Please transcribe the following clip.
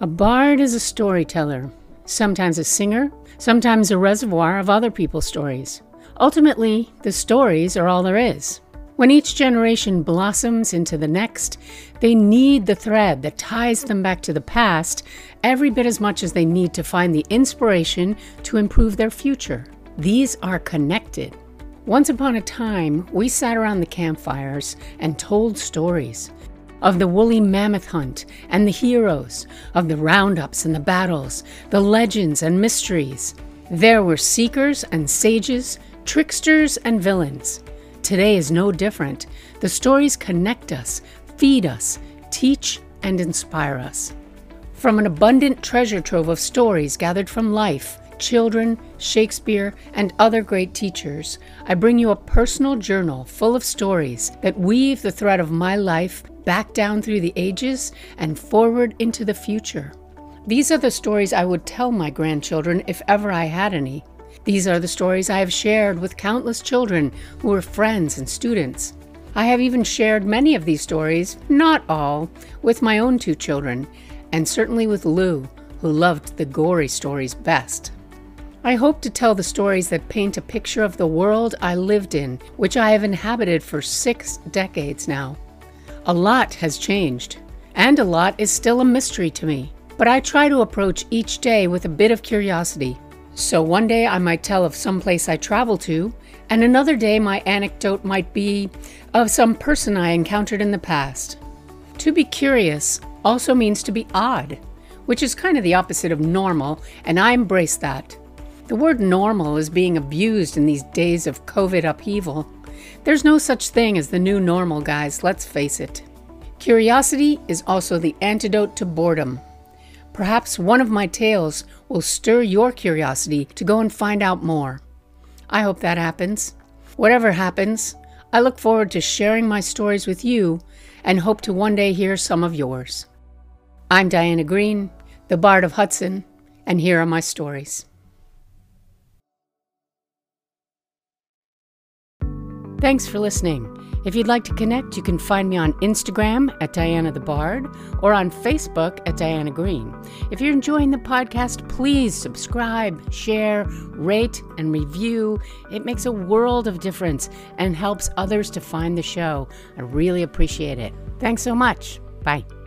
A bard is a storyteller, sometimes a singer, sometimes a reservoir of other people's stories. Ultimately, the stories are all there is. When each generation blossoms into the next, they need the thread that ties them back to the past every bit as much as they need to find the inspiration to improve their future. These are connected. Once upon a time, we sat around the campfires and told stories of the woolly mammoth hunt and the heroes, of the roundups and the battles, the legends and mysteries. There were seekers and sages, tricksters and villains. Today is no different. The stories connect us, feed us, teach, and inspire us. From an abundant treasure trove of stories gathered from life, children, Shakespeare, and other great teachers, I bring you a personal journal full of stories that weave the thread of my life back down through the ages and forward into the future. These are the stories I would tell my grandchildren if ever I had any. These are the stories I have shared with countless children who were friends and students. I have even shared many of these stories, not all, with my own two children, and certainly with Lou, who loved the gory stories best. I hope to tell the stories that paint a picture of the world I lived in, which I have inhabited for six decades now. A lot has changed, and a lot is still a mystery to me, but I try to approach each day with a bit of curiosity so one day I might tell of some place I travel to, and another day my anecdote might be of some person I encountered in the past. To be curious also means to be odd, which is kind of the opposite of normal, and I embrace that. The word normal is being abused in these days of COVID upheaval. There's no such thing as the new normal, guys, let's face it. Curiosity is also the antidote to boredom. Perhaps one of my tales will stir your curiosity to go and find out more. I hope that happens. Whatever happens, I look forward to sharing my stories with you and hope to one day hear some of yours. I'm Diana Green, the Bard of Hudson, and here are my stories. Thanks for listening. If you'd like to connect, you can find me on Instagram at Diana the Bard or on Facebook at Diana Green. If you're enjoying the podcast, please subscribe, share, rate, and review. It makes a world of difference and helps others to find the show. I really appreciate it. Thanks so much. Bye.